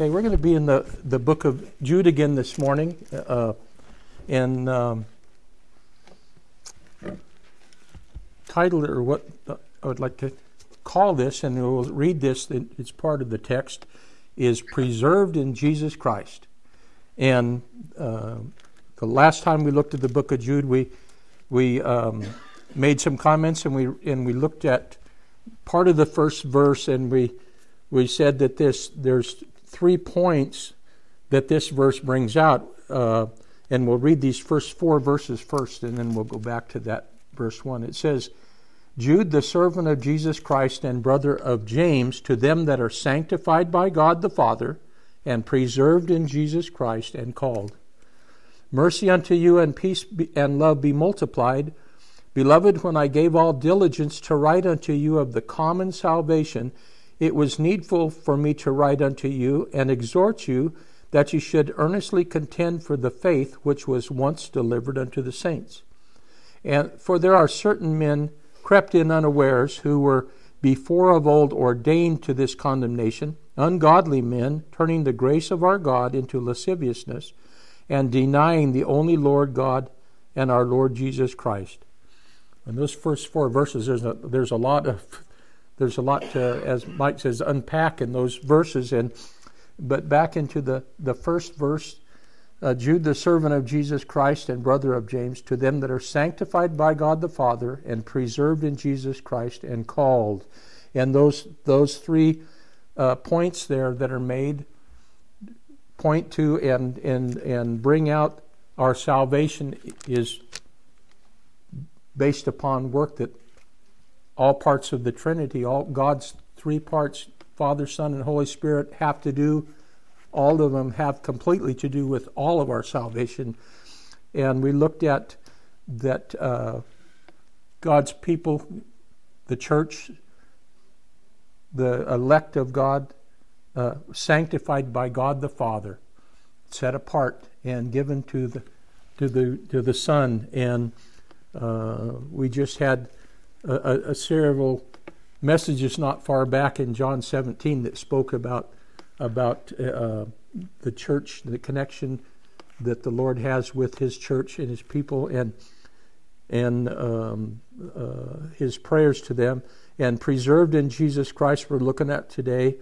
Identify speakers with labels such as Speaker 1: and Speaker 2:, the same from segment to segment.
Speaker 1: Okay, we're going to be in the, the book of Jude again this morning. Uh, and um, title or what I would like to call this, and we'll read this, it's part of the text, is Preserved in Jesus Christ. And uh, the last time we looked at the book of Jude, we, we um, made some comments and we, and we looked at part of the first verse and we, we said that this, there's three points that this verse brings out. Uh, and we'll read these first four verses first, and then we'll go back to that verse 1. It says, Jude, the servant of Jesus Christ and brother of James, to them that are sanctified by God the Father, and preserved in Jesus Christ, and called. Mercy unto you, and peace and love be multiplied. Beloved, when I gave all diligence to write unto you of the common salvation, it was needful for me to write unto you and exhort you that you should earnestly contend for the faith which was once delivered unto the saints. And for there are certain men crept in unawares who were before of old ordained to this condemnation, ungodly men, turning the grace of our God into lasciviousness, and denying the only Lord God and our Lord Jesus Christ. In those first four verses, there's a, there's a lot of there's a lot to, as Mike says, unpack in those verses. And but back into the, the first verse, uh, Jude, the servant of Jesus Christ and brother of James, to them that are sanctified by God the Father and preserved in Jesus Christ and called. And those those three uh, points there that are made point to and and and bring out our salvation is based upon work that all parts of the Trinity, all God's three parts, Father, Son, and Holy Spirit, have to do, all of them have completely to do with all of our salvation. And we looked at that uh, God's people, the church, the elect of God, uh, sanctified by God the Father, set apart and given to the to the to the Son, and uh, we just had a, a several messages not far back in John 17 that spoke about about uh, the church, the connection that the Lord has with His church and His people, and and um, uh, His prayers to them, and preserved in Jesus Christ. We're looking at today,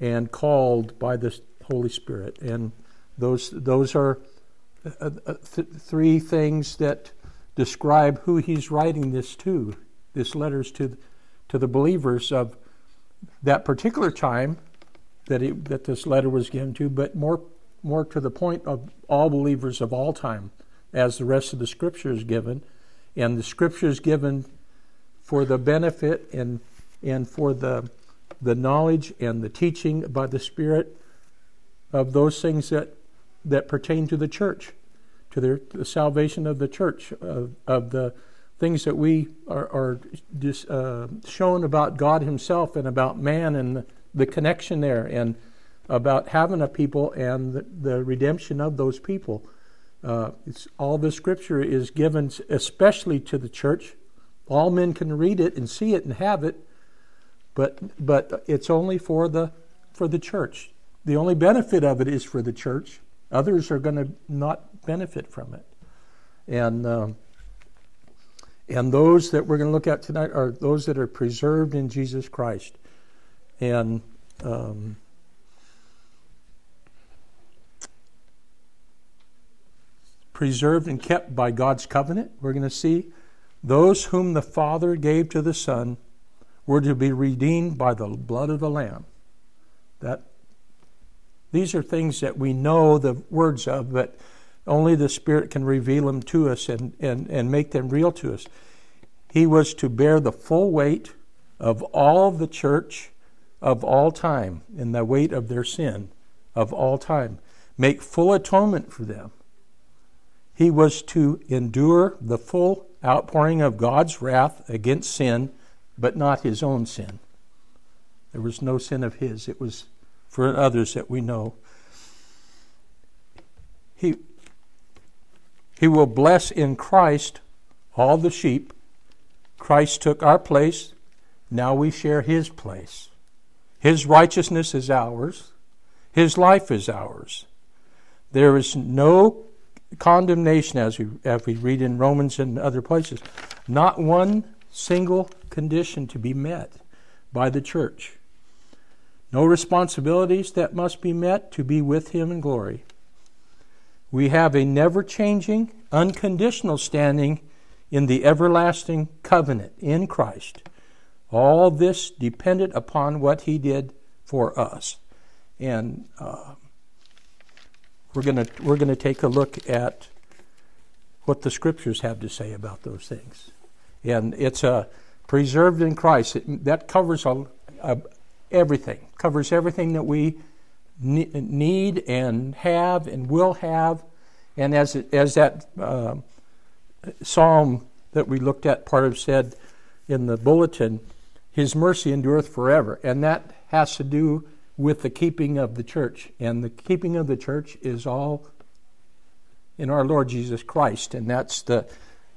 Speaker 1: and called by the Holy Spirit, and those those are uh, uh th- three things that describe who He's writing this to this letters to to the believers of that particular time that it, that this letter was given to, but more more to the point of all believers of all time, as the rest of the Scripture is given, and the Scripture is given for the benefit and and for the the knowledge and the teaching by the Spirit of those things that that pertain to the church, to their, the salvation of the church, of, of the things that we are, are just, uh, shown about God Himself and about man and the, the, connection there, and about having a people and the, the redemption of those people. Uh, it's all the Scripture is given, especially to the church. All men can read it and see it and have it, but but it's only for the for the church. The only benefit of it is for the church. Others are going to not benefit from it, and. Um, and those that we're going to look at tonight are those that are preserved in Jesus Christ. And um, preserved and kept by God's covenant, we're going to see. Those whom the Father gave to the Son were to be redeemed by the blood of the Lamb. That these are things that we know the words of, but only the Spirit can reveal them to us and, and, and make them real to us. He was to bear the full weight of all the church of all time, in the weight of their sin of all time, make full atonement for them. He was to endure the full outpouring of God's wrath against sin, but not his own sin. There was no sin of his, it was for others that we know. He, he will bless in Christ all the sheep. Christ took our place. Now we share his place. His righteousness is ours. His life is ours. There is no condemnation, as we, as we read in Romans and other places. Not one single condition to be met by the church. No responsibilities that must be met to be with Him in glory. We have a never changing, unconditional standing in the everlasting covenant in Christ. All this depended upon what He did for us. And uh, we're going to we're going to take a look at what the scriptures have to say about those things. And it's uh, preserved in Christ. It, that covers a, a, everything. Covers everything that we need and have and will have. And as as that uh, psalm that we looked at, part of said in the bulletin, His mercy endureth forever, and that has to do with the keeping of the church. And the keeping of the church is all in our Lord Jesus Christ, and that's the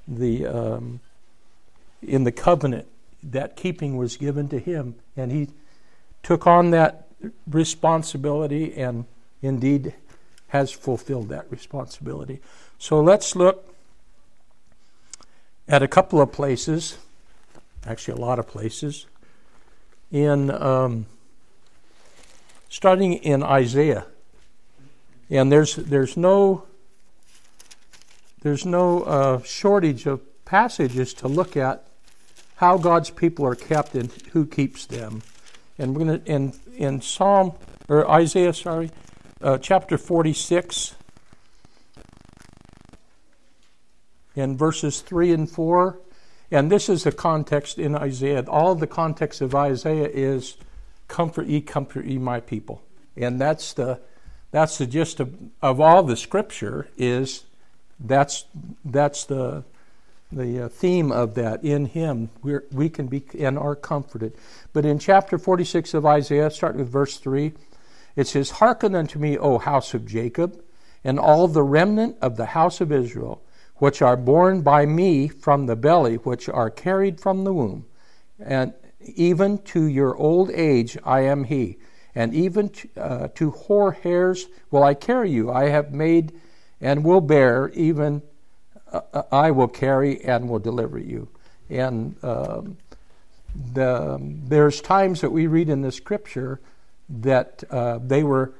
Speaker 1: the um, in the covenant that keeping was given to him, and he took on that responsibility and indeed has fulfilled that responsibility. So let's look at a couple of places, actually a lot of places, in um, starting in Isaiah. And there's there's no there's no uh, shortage of passages to look at how God's people are kept and who keeps them. And we're going to in in Psalm or Isaiah, sorry, uh, chapter 46 in verses 3 and 4. And this is the context in Isaiah. All the context of Isaiah is comfort ye, comfort ye my people. And that's the that's the gist of, of all the scripture is that's that's the the uh, theme of that. In him we can be and are comforted. But in chapter 46 of isaiah starting with verse 3 it says hearken unto me o house of jacob and all the remnant of the house of israel which are born by me from the belly which are carried from the womb. And even to your old age I am he, and even to, uh, to hoar hairs will I carry you. I have made and will bear, even I will carry and will deliver you. And um, the, there's times that we read in the scripture that uh, they were,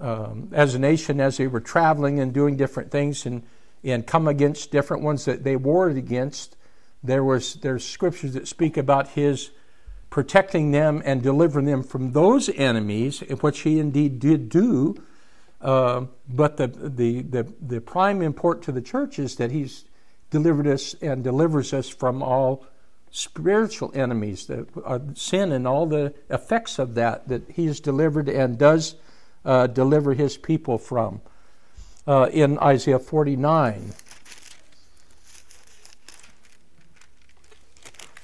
Speaker 1: um, as a nation, as they were traveling and doing different things and, and come against different ones that they warred against, there was there's scriptures that speak about his protecting them and delivering them from those enemies, which he indeed did do. Uh, but the, the, the, the prime import to the church is that he's delivered us and delivers us from all spiritual enemies, the, uh, sin and all the effects of that, that he's delivered and does uh, deliver his people from. Uh, in Isaiah 49,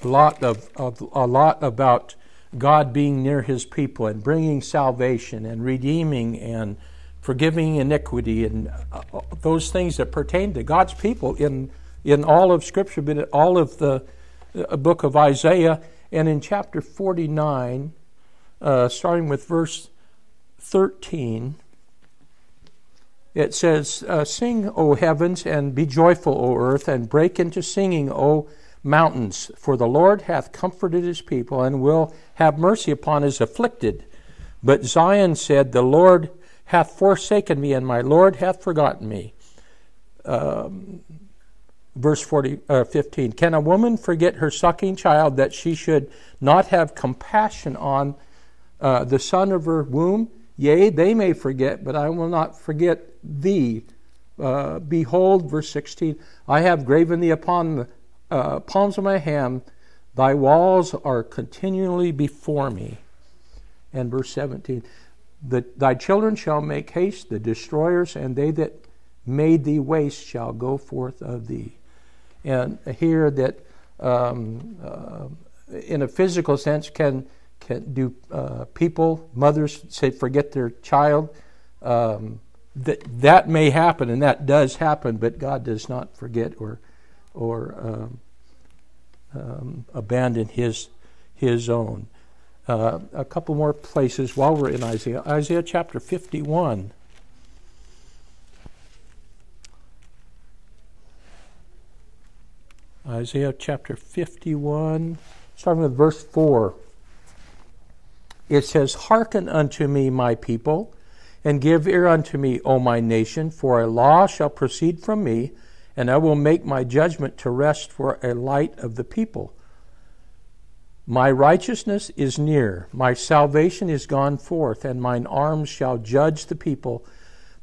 Speaker 1: a lot of, of a lot about God being near His people and bringing salvation and redeeming and forgiving iniquity and uh, uh, those things that pertain to God's people in in all of Scripture, but in all of the uh, book of Isaiah and in chapter 49, uh, starting with verse 13. It says, uh, Sing, O heavens, and be joyful, O earth, and break into singing, O mountains. For the Lord hath comforted his people, and will have mercy upon his afflicted. But Zion said, The Lord hath forsaken me, and my Lord hath forgotten me. Um, verse 40, uh, 15 Can a woman forget her sucking child that she should not have compassion on uh, the son of her womb? Yea, they may forget, but I will not forget thee. Uh, behold, verse 16 I have graven thee upon the uh, palms of my hand, thy walls are continually before me. And verse 17, thy children shall make haste, the destroyers, and they that made thee waste shall go forth of thee. And here that um, uh, in a physical sense can can do uh, people mothers say forget their child um, that that may happen and that does happen but God does not forget or or um, um, abandon his his own. Uh, a couple more places while we're in Isaiah. Isaiah chapter 51. Isaiah chapter 51, starting with verse 4. It says, Hearken unto me, my people, and give ear unto me, O my nation, for a law shall proceed from me, and I will make my judgment to rest for a light of the people. My righteousness is near, my salvation is gone forth, and mine arms shall judge the people.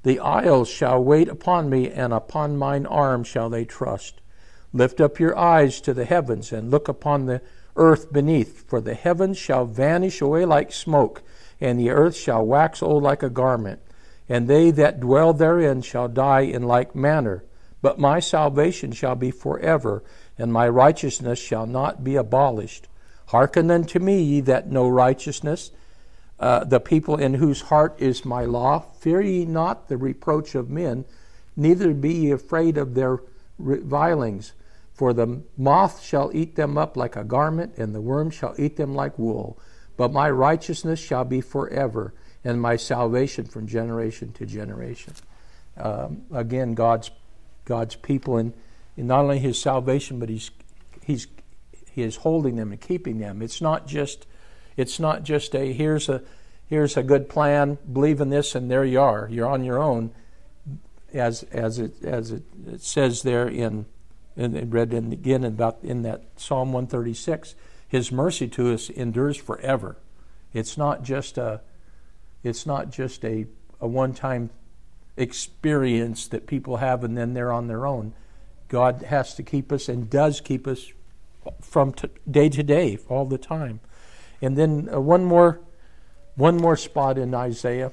Speaker 1: The isles shall wait upon me, and upon mine arm shall they trust. Lift up your eyes to the heavens, and look upon the earth beneath, for the heavens shall vanish away like smoke, and the earth shall wax old like a garment, and they that dwell therein shall die in like manner. But my salvation shall be forever, and my righteousness shall not be abolished. Hearken unto me, ye that know righteousness, uh, the people in whose heart is my law. Fear ye not the reproach of men, neither be ye afraid of their revilings. For the moth shall eat them up like a garment, and the worm shall eat them like wool. But my righteousness shall be forever, and my salvation from generation to generation. Um, again, God's God's people, and, and not only His salvation, but He's He's he is holding them and keeping them. It's not just it's not just a here's a here's a good plan, believe in this, and there you are. You're on your own, as as it as it, it says there in and read in, again about in that Psalm 136. His mercy to us endures forever. It's not just a it's not just a, a one time experience that people have and then they're on their own. God has to keep us and does keep us from t- day to day, all the time. And then uh, one more, one more spot in Isaiah,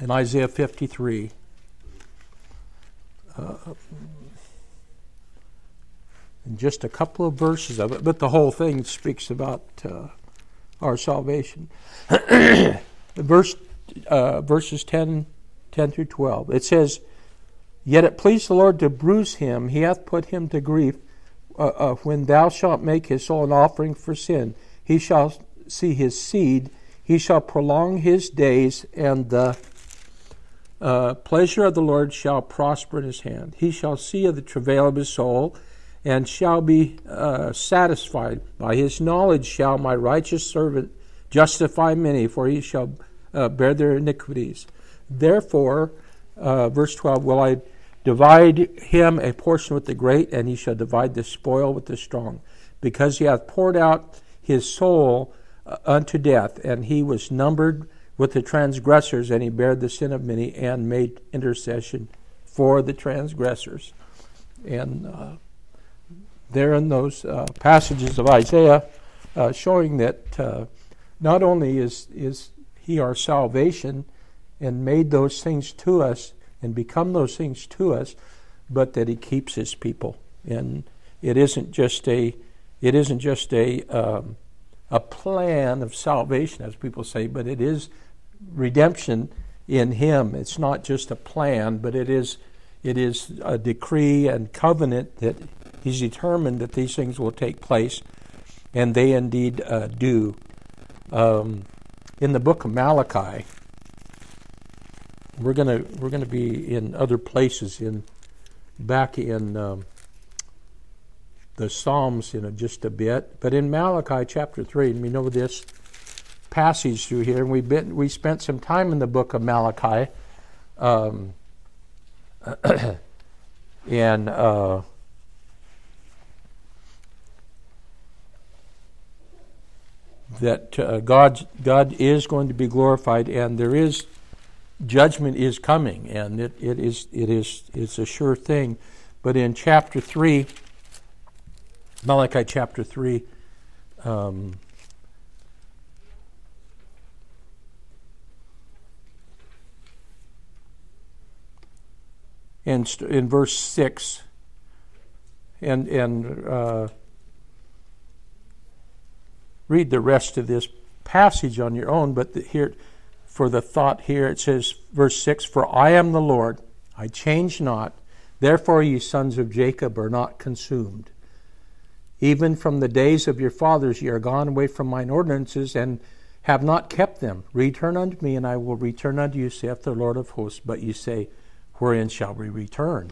Speaker 1: in Isaiah 53. Uh, and just a couple of verses of it, but the whole thing speaks about uh, our salvation. Verse, uh, verses 10, 10 through 12. It says, Yet it pleased the Lord to bruise him, he hath put him to grief uh, uh, when thou shalt make his soul an offering for sin, he shall see his seed, he shall prolong his days, and the uh, pleasure of the Lord shall prosper in his hand. He shall see of the travail of his soul, and shall be uh, satisfied. By his knowledge shall my righteous servant justify many, for he shall uh, bear their iniquities. Therefore, uh, verse 12, will I Divide him a portion with the great, and he shall divide the spoil with the strong, because he hath poured out his soul uh, unto death, and he was numbered with the transgressors, and he bare the sin of many, and made intercession for the transgressors. And uh, there in those uh, passages of Isaiah, uh, showing that uh, not only is is he our salvation, and made those things to us and become those things to us, but that He keeps His people. And it isn't just a it isn't just a um, a plan of salvation, as people say, but it is redemption in Him. It's not just a plan, but it is it is a decree and covenant that He's determined that these things will take place, and they indeed uh, do. Um, in the book of Malachi, we're gonna we're gonna be in other places in back in um, the Psalms in a, just a bit, but in Malachi chapter three, and we know this passage through here, and we've been we spent some time in the book of Malachi, um, and. Uh, that uh, God God is going to be glorified, and there is judgment is coming, and it, it is it is it's a sure thing. But in chapter three, Malachi chapter three, um, in in verse six, and and uh, read the rest of this passage on your own. But the, here for the thought here. It says, verse 6 For I am the Lord, I change not. Therefore, ye sons of Jacob are not consumed. Even from the days of your fathers ye are gone away from mine ordinances and have not kept them. Return unto me, and I will return unto you, saith the Lord of hosts. But ye say, Wherein shall we return?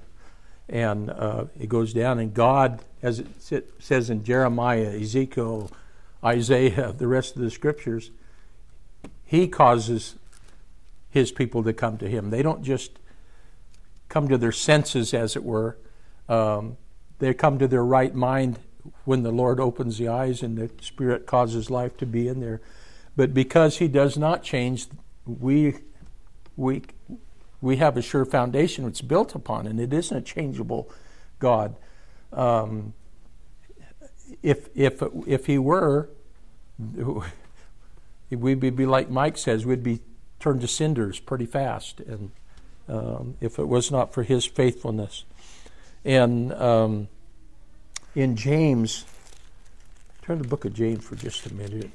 Speaker 1: And uh, it goes down, and God, as it says in Jeremiah, Ezekiel, Isaiah, the rest of the scriptures, He causes His people to come to Him. They don't just come to their senses, as it were. Um, they come to their right mind when the Lord opens the eyes and the Spirit causes life to be in there. But because He does not change, we we we have a sure foundation it's built upon, and it isn't a changeable God. Um, if if if He were, we'd be like Mike says, we'd be turned to cinders pretty fast, and um, if it was not for His faithfulness, and um, in James, turn the book of James for just a minute.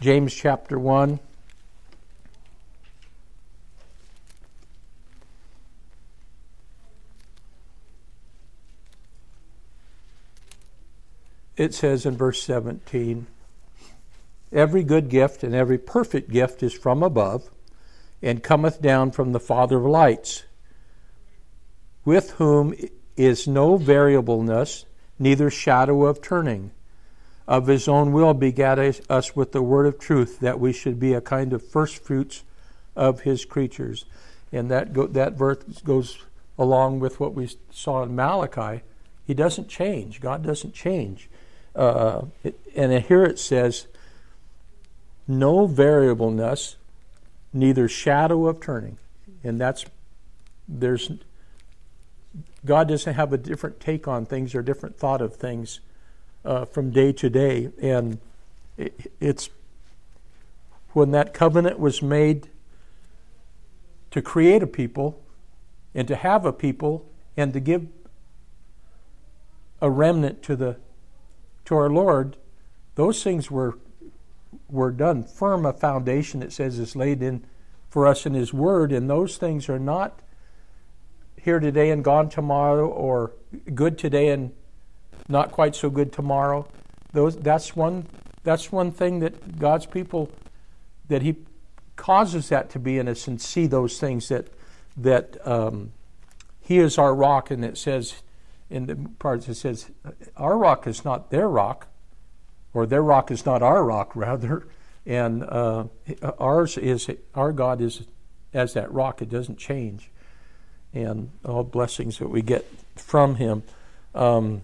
Speaker 1: James chapter 1. It says in verse 17 Every good gift and every perfect gift is from above and cometh down from the Father of lights, with whom is no variableness, neither shadow of turning. Of his own will begat us with the word of truth, that we should be a kind of first fruits of his creatures. And that go, that verse goes along with what we saw in Malachi. He doesn't change. God doesn't change. Uh, and here it says, no variableness, neither shadow of turning. And that's, there's, God doesn't have a different take on things or different thought of things uh, from day to day. And it, it's when that covenant was made to create a people and to have a people and to give a remnant to the to our Lord, those things were were done. Firm a foundation, it says, is laid in for us in His Word, and those things are not here today and gone tomorrow, or good today and not quite so good tomorrow. Those that's one that's one thing that God's people that He causes that to be in us and see those things that that um, He is our rock, and it says in the parts it says our rock is not their rock or their rock is not our rock, rather. And uh, ours is, our God is as that rock, it doesn't change. And all blessings that we get from Him. Um,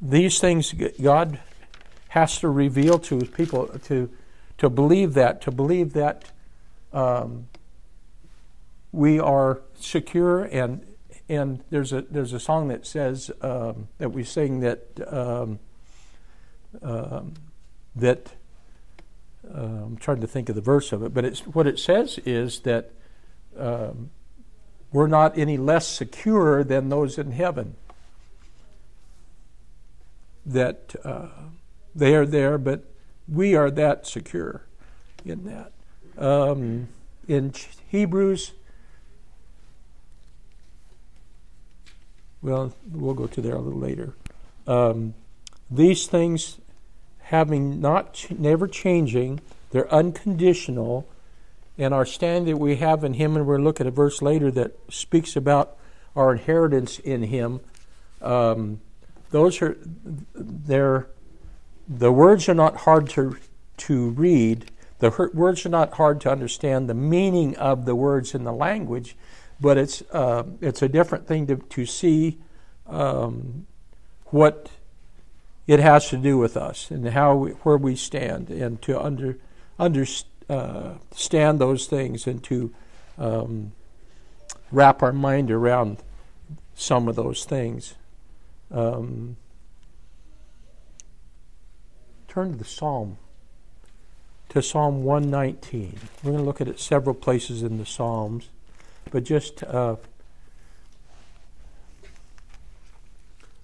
Speaker 1: these things God has to reveal to His people to, to believe that, to believe that um, we are secure and and there's a there's a song that says um, that we sing that um, um, that uh, I'm trying to think of the verse of it, but it's what it says is that um, we're not any less secure than those in heaven. That uh, they are there, but we are that secure in that. Um, in Hebrews, well, we'll go to there a little later. Um, these things having not never changing, they're unconditional, and our stand that we have in Him, and we'll look at a verse later that speaks about our inheritance in Him. Um, those are they're the words are not hard to to read. The words are not hard to understand the meaning of the words in the language, but it's uh, it's a different thing to to see um, what it has to do with us and how we, where we stand, and to under understand uh, those things and to um, wrap our mind around some of those things. Um, turn to the Psalm, to Psalm 119. We're going to look at it several places in the Psalms, but just uh,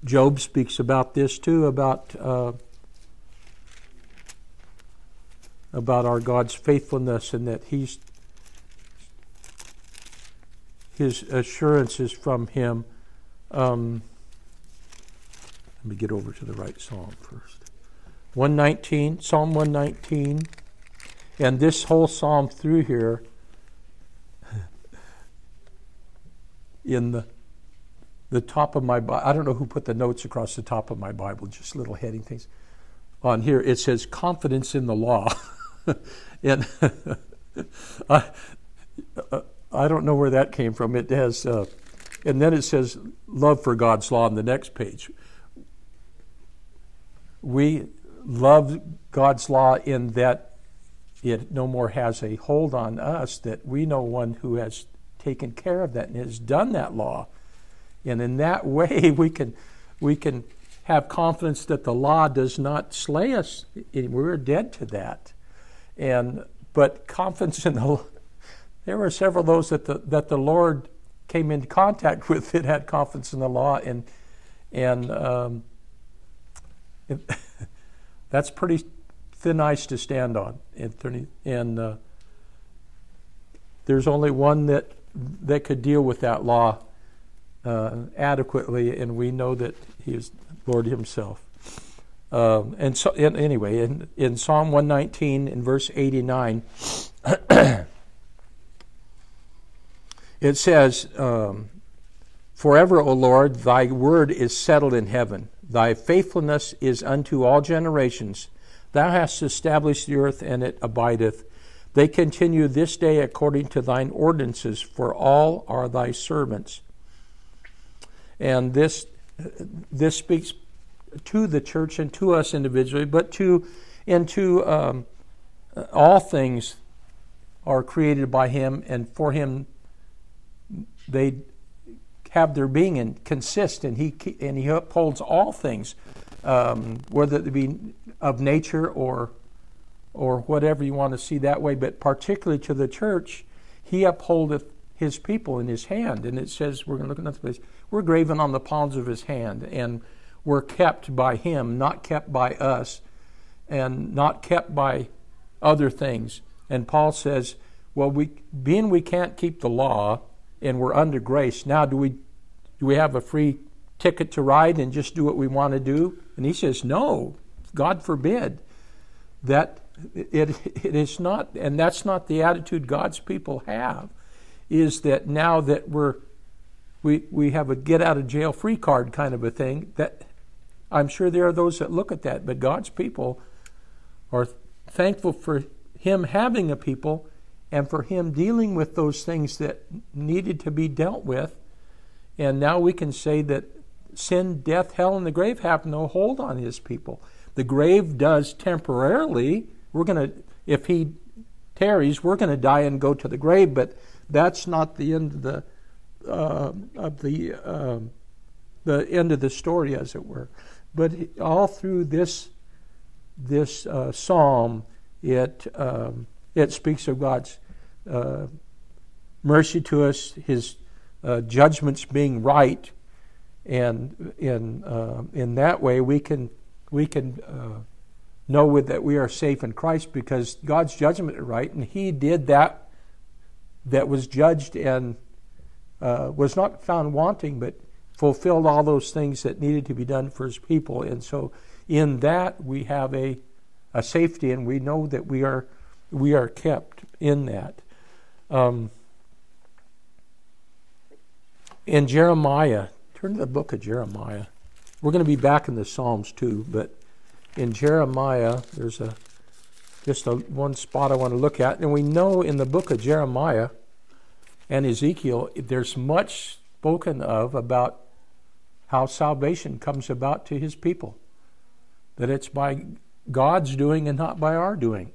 Speaker 1: Job speaks about this too, about uh, about our God's faithfulness and that He's his assurances from him. Um, let me get over to the right psalm first. 119, Psalm 119. And this whole psalm through here, in the the top of my Bible, I don't know who put the notes across the top of my Bible, just little heading things. On here, it says confidence in the law. and I, I don't know where that came from. It has, uh, and then it says love for God's law on the next page. We love God's law in that it no more has a hold on us, that we know one who has taken care of that and has done that law. And in that way, we can, we can have confidence that the law does not slay us. We're dead to that. And, but confidence in the law there were several of those that the, that the Lord came into contact with that had confidence in the law, and, and um, it, that's pretty thin ice to stand on, Anthony. And uh, there's only one that that could deal with that law uh, adequately, and we know that He is Lord Himself. Um, and so, and anyway, in, in Psalm 119, in verse 89, it says, um, Forever, O Lord, thy word is settled in heaven. Thy faithfulness is unto all generations. Thou hast established the earth, and it abideth. They continue this day according to thine ordinances, for all are thy servants. And this, this speaks to the church and to us individually, but to into um, all things are created by Him, and for Him they have their being and consist, and He and He upholds all things, um, whether it be of nature or or whatever you want to see that way, but particularly to the church, He upholdeth His people in His hand, and it says we're going to look at another place. We're graven on the palms of His hand, and we're kept by Him, not kept by us, and not kept by other things. And Paul says, well, we being we can't keep the law and we're under grace, now do we do we have a free ticket to ride and just do what we want to do? And he says, no, God forbid. That it, it is not, and that's not the attitude God's people have, is that now that we're we, we have a get out of jail free card kind of a thing, that I'm sure there are those that look at that, but God's people are thankful for Him having a people and for Him dealing with those things that needed to be dealt with. And now we can say that sin, death, hell, and the grave have no hold on His people. The grave does temporarily. We're going to, if He tarries, we're going to die and go to the grave, but that's not the end of the uh, of the uh, the end of the story, as it were. But all through this this uh, psalm, it um, it speaks of God's uh, mercy to us, His uh, judgments being right, and in uh, in that way we can we can know that we are safe in Christ because God's judgment is right, and He did that that was judged and was not found wanting, but fulfilled all those things that needed to be done for his people. And so in that we have a, a safety and we know that we are we are kept in that. Um, in Jeremiah, turn to the book of Jeremiah. We're going to be back in the Psalms too, but in Jeremiah, there's a just a one spot I want to look at, and we know in the book of Jeremiah and Ezekiel, there's much spoken of about how salvation comes about to his people. That it's by God's doing and not by our doing.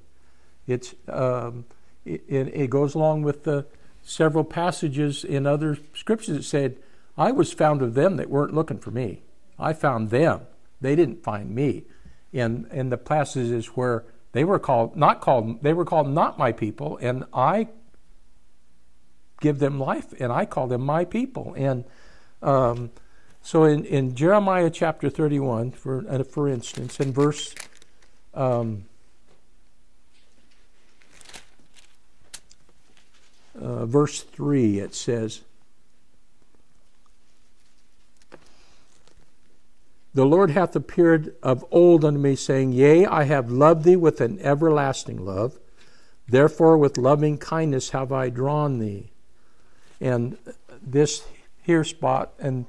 Speaker 1: It's, um, it, it, goes along with the several passages in other scriptures that said, I was found of them that weren't looking for me. I found them. They didn't find me. In, in the passages where they were called, not called, they were called not my people, and I give them life, and I call them my people. And um, so in, in Jeremiah chapter 31, for, uh, for instance, in verse um, uh, verse 3, it says, The Lord hath appeared of old unto me, saying, Yea, I have loved thee with an everlasting love. Therefore, with loving kindness have I drawn thee. And this here spot and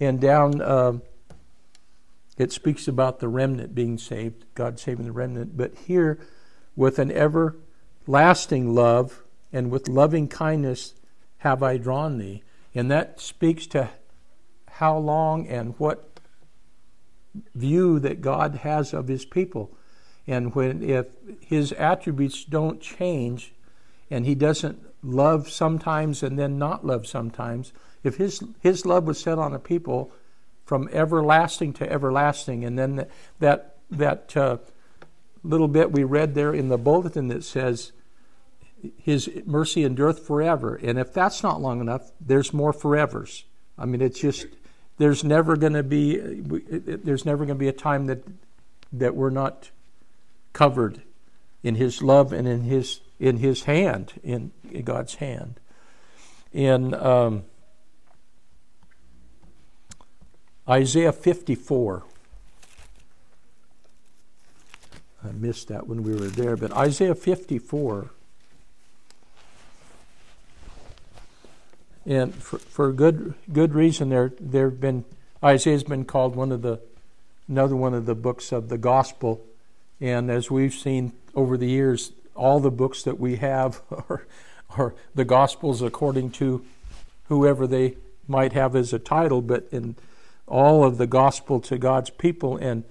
Speaker 1: and down, uh, it speaks about the remnant being saved, God saving the remnant. But here, with an everlasting love and with loving kindness have I drawn thee. And that speaks to how long and what view that God has of his people. And when if his attributes don't change and he doesn't love sometimes and then not love sometimes, if his his love was set on a people from everlasting to everlasting and then that that uh, little bit we read there in the bulletin that says his mercy endureth forever and if that's not long enough there's more forevers i mean it's just there's never going to be there's never going to be a time that that we're not covered in his love and in his in his hand in, God's hand. In um, Isaiah 54 I missed that when we were there but Isaiah 54 and for, for good good reason. There there have been Isaiah's been called one of the another one of the books of the gospel, and as we've seen over the years, all the books that we have are are the gospels according to whoever they might have as a title, but in all of the gospel to God's people and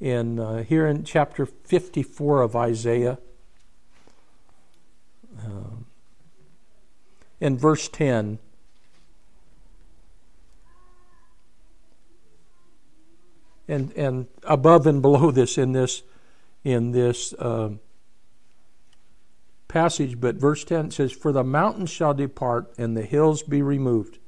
Speaker 1: in uh, here in chapter 54 of Isaiah. Um, in verse 10 and and above and below this in this in this um, passage but verse 10 says for the mountains shall depart and the hills be removed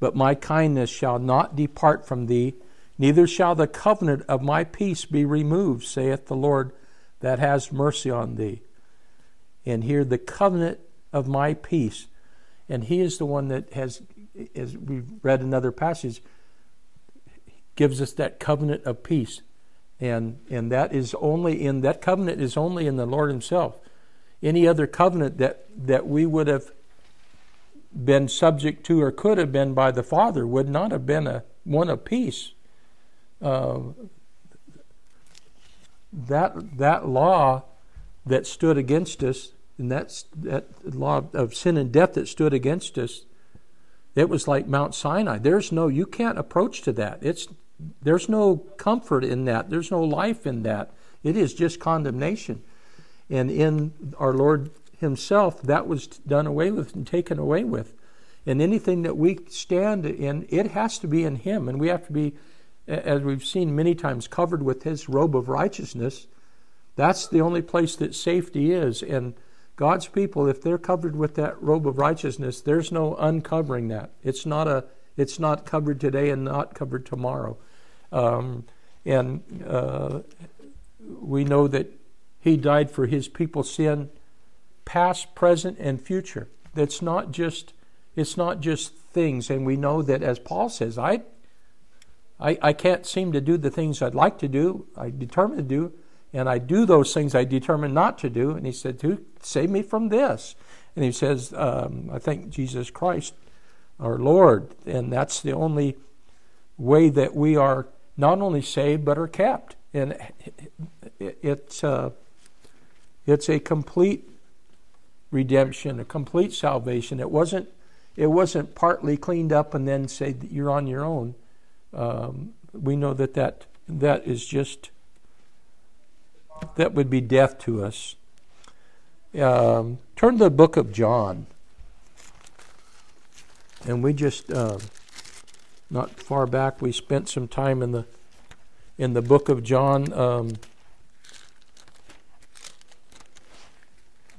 Speaker 1: but my kindness shall not depart from thee neither shall the covenant of my peace be removed saith the lord that has mercy on thee. And here the covenant of my peace and he is the one that has as we've read another passage gives us that covenant of peace. And, and that is only in that covenant is only in the Lord Himself. Any other covenant that, that we would have been subject to or could have been by the Father would not have been a one of peace. Uh, that that law that stood against us, and that's that law of sin and death that stood against us, it was like Mount Sinai. There's no you can't approach to that. It's there's no comfort in that. There's no life in that. It is just condemnation. And in our Lord Himself, that was done away with and taken away with. And anything that we stand in, it has to be in Him. And we have to be, as we've seen many times, covered with His robe of righteousness. That's the only place that safety is. And God's people, if they're covered with that robe of righteousness, there's no uncovering that. It's not a it's not covered today and not covered tomorrow. Um, and uh, we know that he died for his people's sin, past, present, and future. That's not just it's not just things. And we know that as Paul says, I I, I can't seem to do the things I'd like to do, I determine to do, and I do those things I determine not to do. And he said, to save me from this. And he says, um, I think Jesus Christ, our Lord, and that's the only way that we are not only saved but are kept. And it's uh, it's a complete redemption, a complete salvation. It wasn't it wasn't partly cleaned up and then say that you're on your own. Um, we know that, that that is just that would be death to us. Um, turn to the book of John, and we just. Uh, not far back, we spent some time in the in the book of John. Um,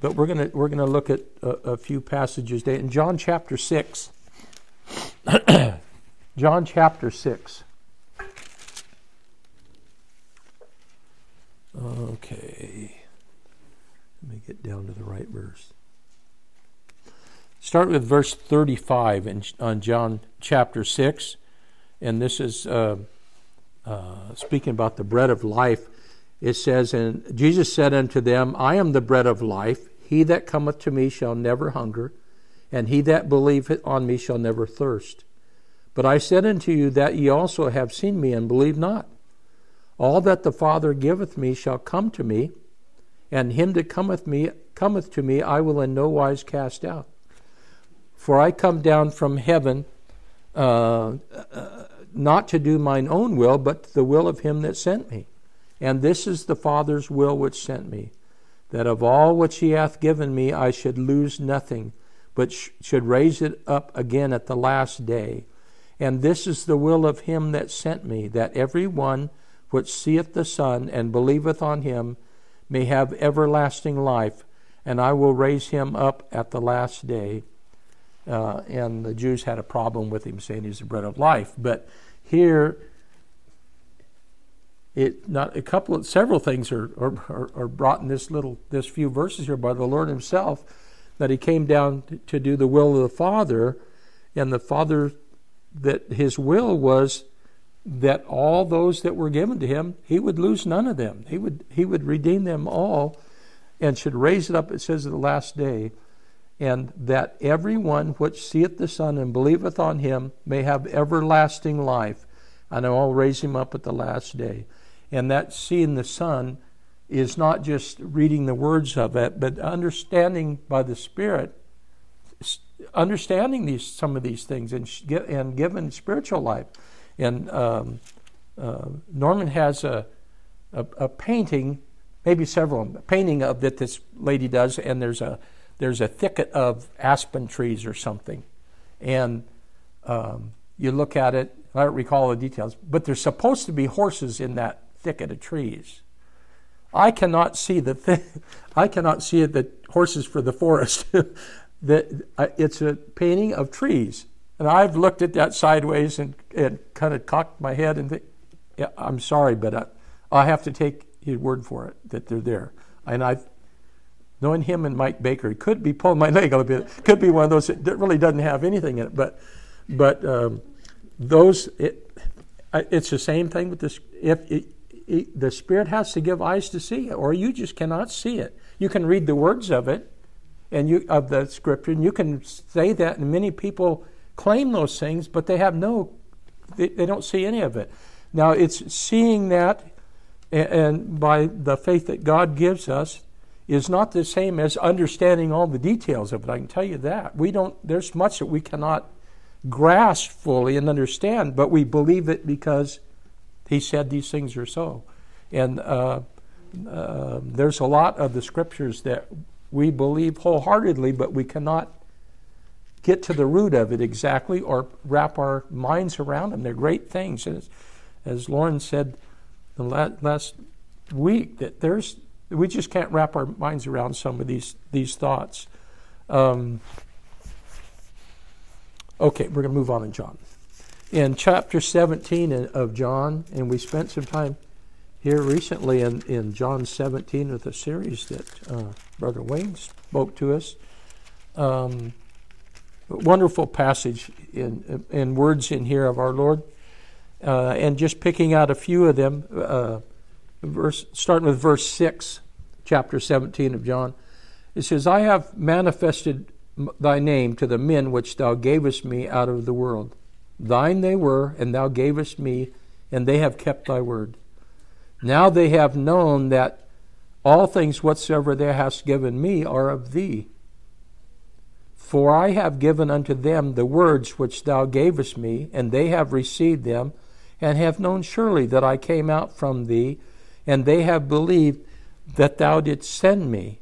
Speaker 1: but we're gonna we're gonna look at a, a few passages today in John chapter six. John chapter six. Okay, let me get down to the right verse. Start with verse 35 in, on John chapter 6 and this is uh, uh, speaking about the bread of life, it says, And Jesus said unto them, I am the bread of life. He that cometh to me shall never hunger, and he that believeth on me shall never thirst. But I said unto you that ye also have seen me and believe not. All that the Father giveth me shall come to me, and him that cometh me cometh to me I will in no wise cast out. For I come down from heaven uh, uh, not to do mine own will, but the will of him that sent me. And this is the Father's will which sent me, that of all which he hath given me I should lose nothing, but sh- should raise it up again at the last day. And this is the will of him that sent me, that every one which seeth the Son and believeth on him may have everlasting life, and I will raise him up at the last day. Uh, and the Jews had a problem with him saying he's the bread of life. But here, it not a couple of several things are, are, are brought in this little this few verses here by the Lord Himself that He came down to, to do the will of the Father, and the Father that His will was that all those that were given to Him He would lose none of them. He would He would redeem them all, and should raise it up. It says at the last day. And that every one which seeth the Son and believeth on him may have everlasting life, and I will raise him up at the last day. And that seeing the Son is not just reading the words of it, but understanding by the Spirit, understanding these some of these things and and given spiritual life. And um, uh, Norman has a, a, a painting, maybe several a painting of that this lady does, and there's a there's a thicket of aspen trees or something, and um, you look at it. I don't recall the details, but there's supposed to be horses in that thicket of trees. I cannot see the th- I cannot see the horses for the forest. that uh, it's a painting of trees, and I've looked at that sideways and, and kind of cocked my head and think, yeah, I'm sorry, but I, I have to take his word for it that they're there. And I've knowing him and Mike Baker, he could be pulling my leg a little bit. Could be one of those that really doesn't have anything in it, but but um, those it, it's the same thing with this. If it, the Spirit has to give eyes to see it, or you just cannot see it. You can read the words of it, and you of the Scripture, and you can say that, and many people claim those things, but they have no, they, they don't see any of it. Now it's seeing that, and, and by the faith that God gives us, is not the same as understanding all the details of it. I can tell you that we don't. There's much that we cannot grasp fully and understand, but we believe it because he said these things are so. And uh, uh, there's a lot of the scriptures that we believe wholeheartedly, but we cannot get to the root of it exactly or wrap our minds around them. They're great things. As, as Lauren said the last week, that there's we just can't wrap our minds around some of these these thoughts. Um, okay, we're going to move on in John in chapter 17 of John, and we spent some time here recently in, in John 17 with a series that uh, Brother Wayne spoke to us. Um, wonderful passage in, in words in here of our Lord. Uh, and just picking out a few of them, uh, verse, starting with verse 6, chapter 17 of John. It says, I have manifested thy name to the men which thou gavest me out of the world. Thine they were, and thou gavest me, and they have kept thy word. Now they have known that all things whatsoever thou hast given me are of thee. For I have given unto them the words which thou gavest me, and they have received them, and have known surely that I came out from thee, and they have believed that thou didst send me.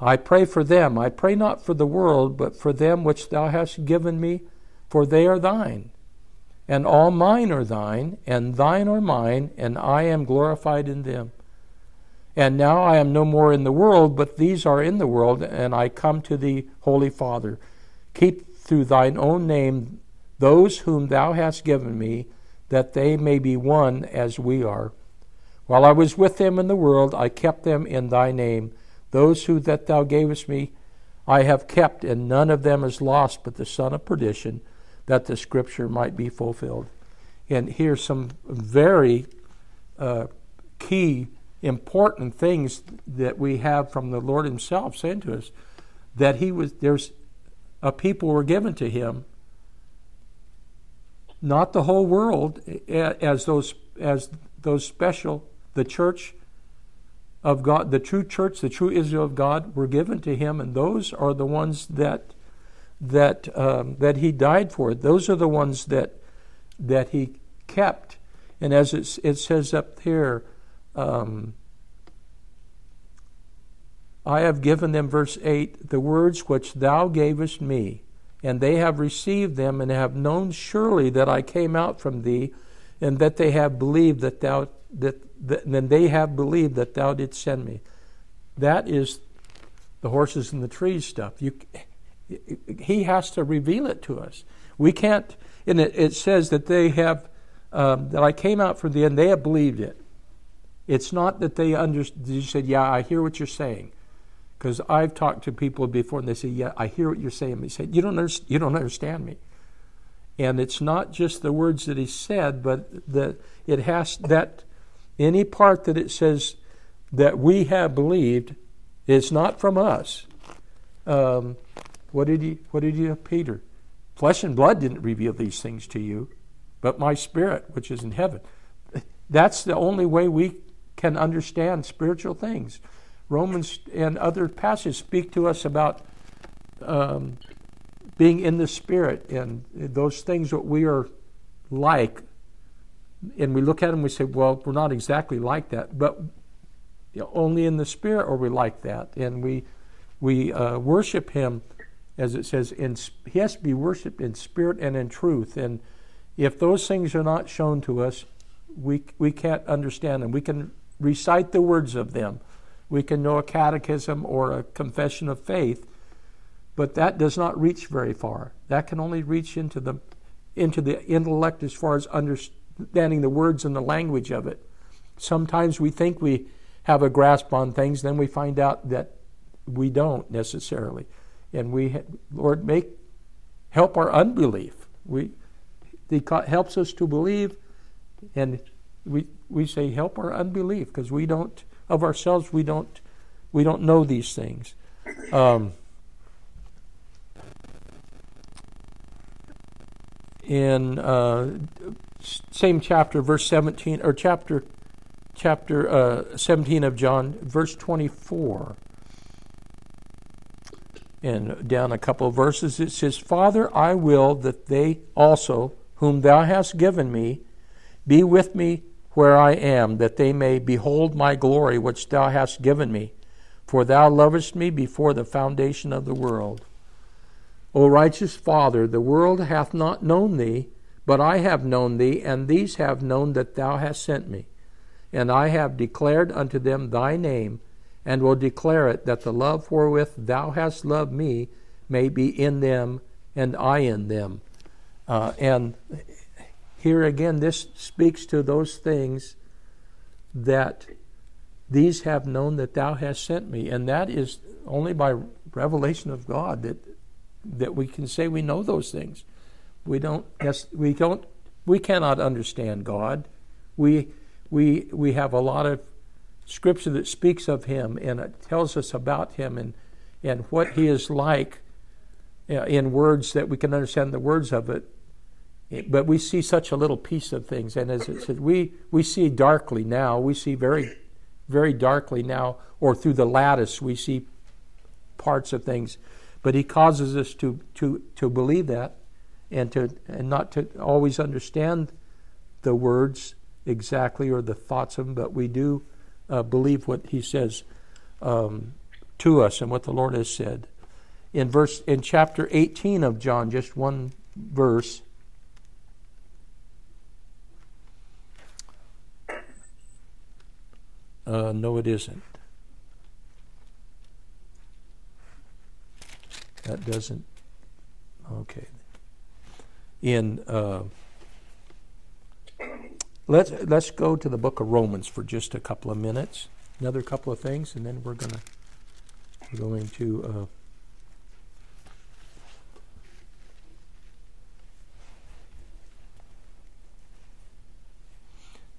Speaker 1: I pray for them. I pray not for the world, but for them which thou hast given me for they are thine. And all mine are thine, and thine are mine, and I am glorified in them. And now I am no more in the world, but these are in the world, and I come to thee, Holy Father. Keep through thine own name those whom thou hast given me, that they may be one as we are. While I was with them in the world, I kept them in thy name. Those who that thou gavest me, I have kept, and none of them is lost but the son of perdition that the scripture might be fulfilled. And here's some very uh, key, important things that we have from the Lord Himself saying to us that He was there's a people were given to Him, not the whole world, as those as those special the church of God, the true church, the true Israel of God, were given to Him, and those are the ones that that um, that He died for. Those are the ones that that He kept. And as it, it says up there, um, I have given them, verse 8, the words which thou gavest me, and they have received them, and have known surely that I came out from thee, and that they have believed that thou that, that then they have believed that thou didst send me. That is the horses and the trees stuff. You, he has to reveal it to us. We can't. And it, it says that they have um, that I came out from the end. They have believed it. It's not that they understood. You said, "Yeah, I hear what you're saying," because I've talked to people before, and they say, "Yeah, I hear what you're saying." They say, "You don't understand. You don't understand me." And it's not just the words that he said, but that it has that any part that it says that we have believed is not from us. Um, what did he? What did he? Peter, flesh and blood didn't reveal these things to you, but my spirit, which is in heaven. That's the only way we can understand spiritual things. Romans and other passages speak to us about um, being in the spirit and those things that we are like. And we look at them we say, well, we're not exactly like that, but you know, only in the spirit are we like that. And we, we uh, worship Him as it says, in, he has to be worshipped in spirit and in truth. And if those things are not shown to us, we, we can't understand them. We can recite the words of them, we can know a catechism or a confession of faith, but that does not reach very far. That can only reach into the, into the intellect as far as understanding the words and the language of it. Sometimes we think we have a grasp on things, then we find out that we don't necessarily and we Lord make help our unbelief. We He helps us to believe, and we we say help our unbelief because we don't of ourselves we don't we don't know these things. Um, uh, same chapter, verse seventeen, or chapter chapter uh, seventeen of John, verse twenty-four and down a couple of verses, it says, Father, I will that they also, whom thou hast given me, be with me where I am, that they may behold my glory which thou hast given me. For thou lovest me before the foundation of the world. O righteous Father, the world hath not known thee, but I have known thee, and these have known that thou hast sent me. And I have declared unto them thy name and will declare it that the love wherewith thou hast loved me may be in them and I in them. Uh, and here again, this speaks to those things that these have known that thou hast sent me. And that is only by revelation of God that that we can say we know those things. We don't we don't we cannot understand God. We we we have a lot of scripture that speaks of him and it tells us about him and, and what he is like uh, in words that we can understand the words of it. But we see such a little piece of things. And as it said, we, we see darkly now. We see very, very darkly now, or through the lattice, we see parts of things. But he causes us to, to, to believe that and, to, and not to always understand the words exactly or the thoughts of them, but we do uh, believe what he says um, to us and what the Lord has said. In verse in chapter 18 of John, just one verse. Uh, no, it isn't. That doesn't. Okay. In uh, Let's let's go to the book of Romans for just a couple of minutes. Another couple of things, and then we're gonna we're going to. Uh,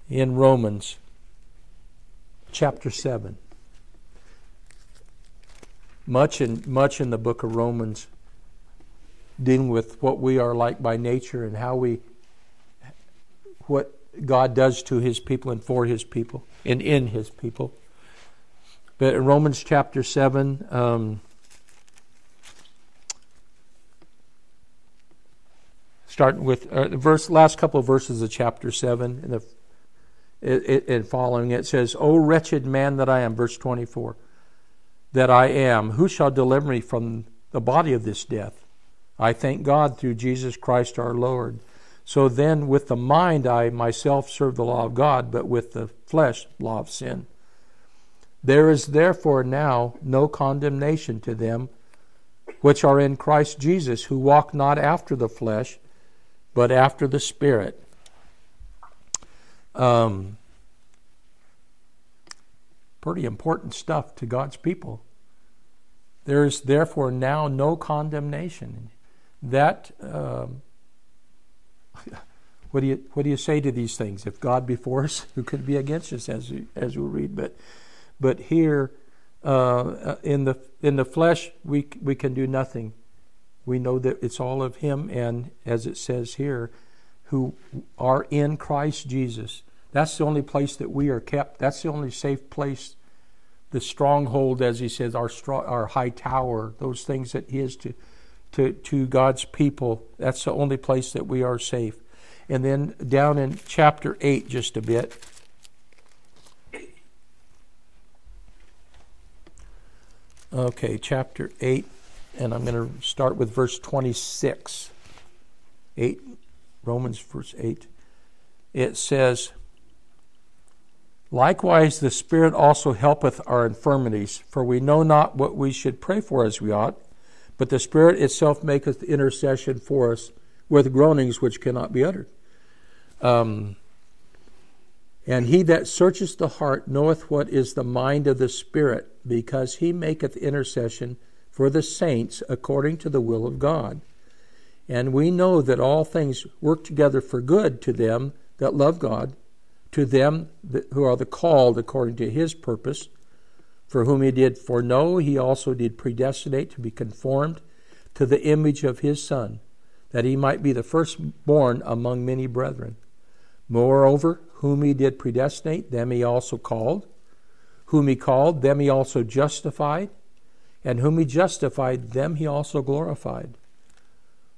Speaker 1: in Romans chapter 7. Much in, much in the book of Romans dealing with what we are like by nature and how we, what God does to his people and for his people and in his people. But in Romans chapter 7, um, starting with uh, the verse, last couple of verses of chapter 7 and, the, it, and following, it says, O wretched man that I am, verse 24, that I am, who shall deliver me from the body of this death? I thank God through Jesus Christ our Lord. So then, with the mind, I myself serve the law of God, but with the flesh, law of sin. There is therefore now no condemnation to them which are in Christ Jesus, who walk not after the flesh, but after the Spirit. Um, pretty important stuff to God's people. There is therefore now no condemnation. That um, what do you what do you say to these things? If God be for us, who could be against us? As we, as we read, but but here, uh, in the in the flesh, we we can do nothing. We know that it's all of Him, and as it says here, who are in Christ Jesus. That's the only place that we are kept. That's the only safe place. The stronghold, as He says, our our high tower. Those things that He is to to to God's people. That's the only place that we are safe. And then down in chapter eight, just a bit. Okay, chapter 8, and I'm going to start with verse 26. 8, Romans verse 8. It says, Likewise, the Spirit also helpeth our infirmities, for we know not what we should pray for as we ought, but the Spirit itself maketh intercession for us with groanings which cannot be uttered. Um, and he that searcheth the heart knoweth what is the mind of the Spirit, because he maketh intercession for the saints according to the will of God. And we know that all things work together for good to them that love God, to them who are the called according to his purpose, for whom he did foreknow, he also did predestinate to be conformed to the image of his Son, that he might be the firstborn among many brethren. Moreover, whom he did predestinate, them he also called. Whom he called, them he also justified. And whom he justified, them he also glorified.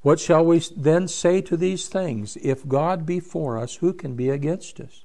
Speaker 1: What shall we then say to these things? If God be for us, who can be against us?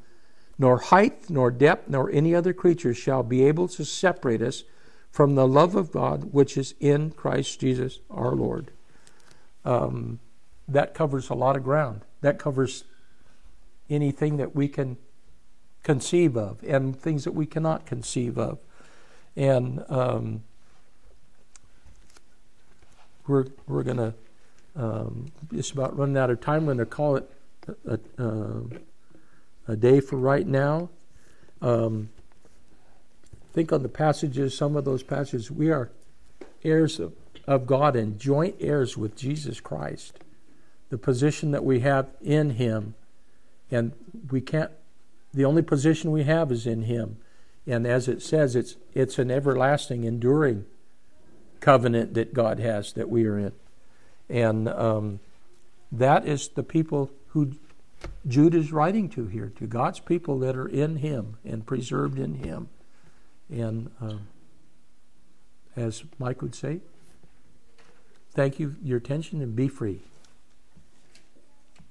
Speaker 1: nor height, nor depth, nor any other creature shall be able to separate us from the love of God which is in Christ Jesus our Lord. Um, that covers a lot of ground. That covers anything that we can conceive of and things that we cannot conceive of. And um, we're, we're going to um, just about running out of time. I'm going to call it a, a, a, day for right now. Um, think on the passages, some of those passages. We are heirs of, of God and joint heirs with Jesus Christ. The position that we have in Him, and we can't the only position we have is in Him. And as it says, it's, it's an everlasting, enduring covenant that God has that we are in. And um, that is the people who Jude is writing to here, to God's people that are in him and preserved in him. And uh, as Mike would say, thank you for your attention and be free.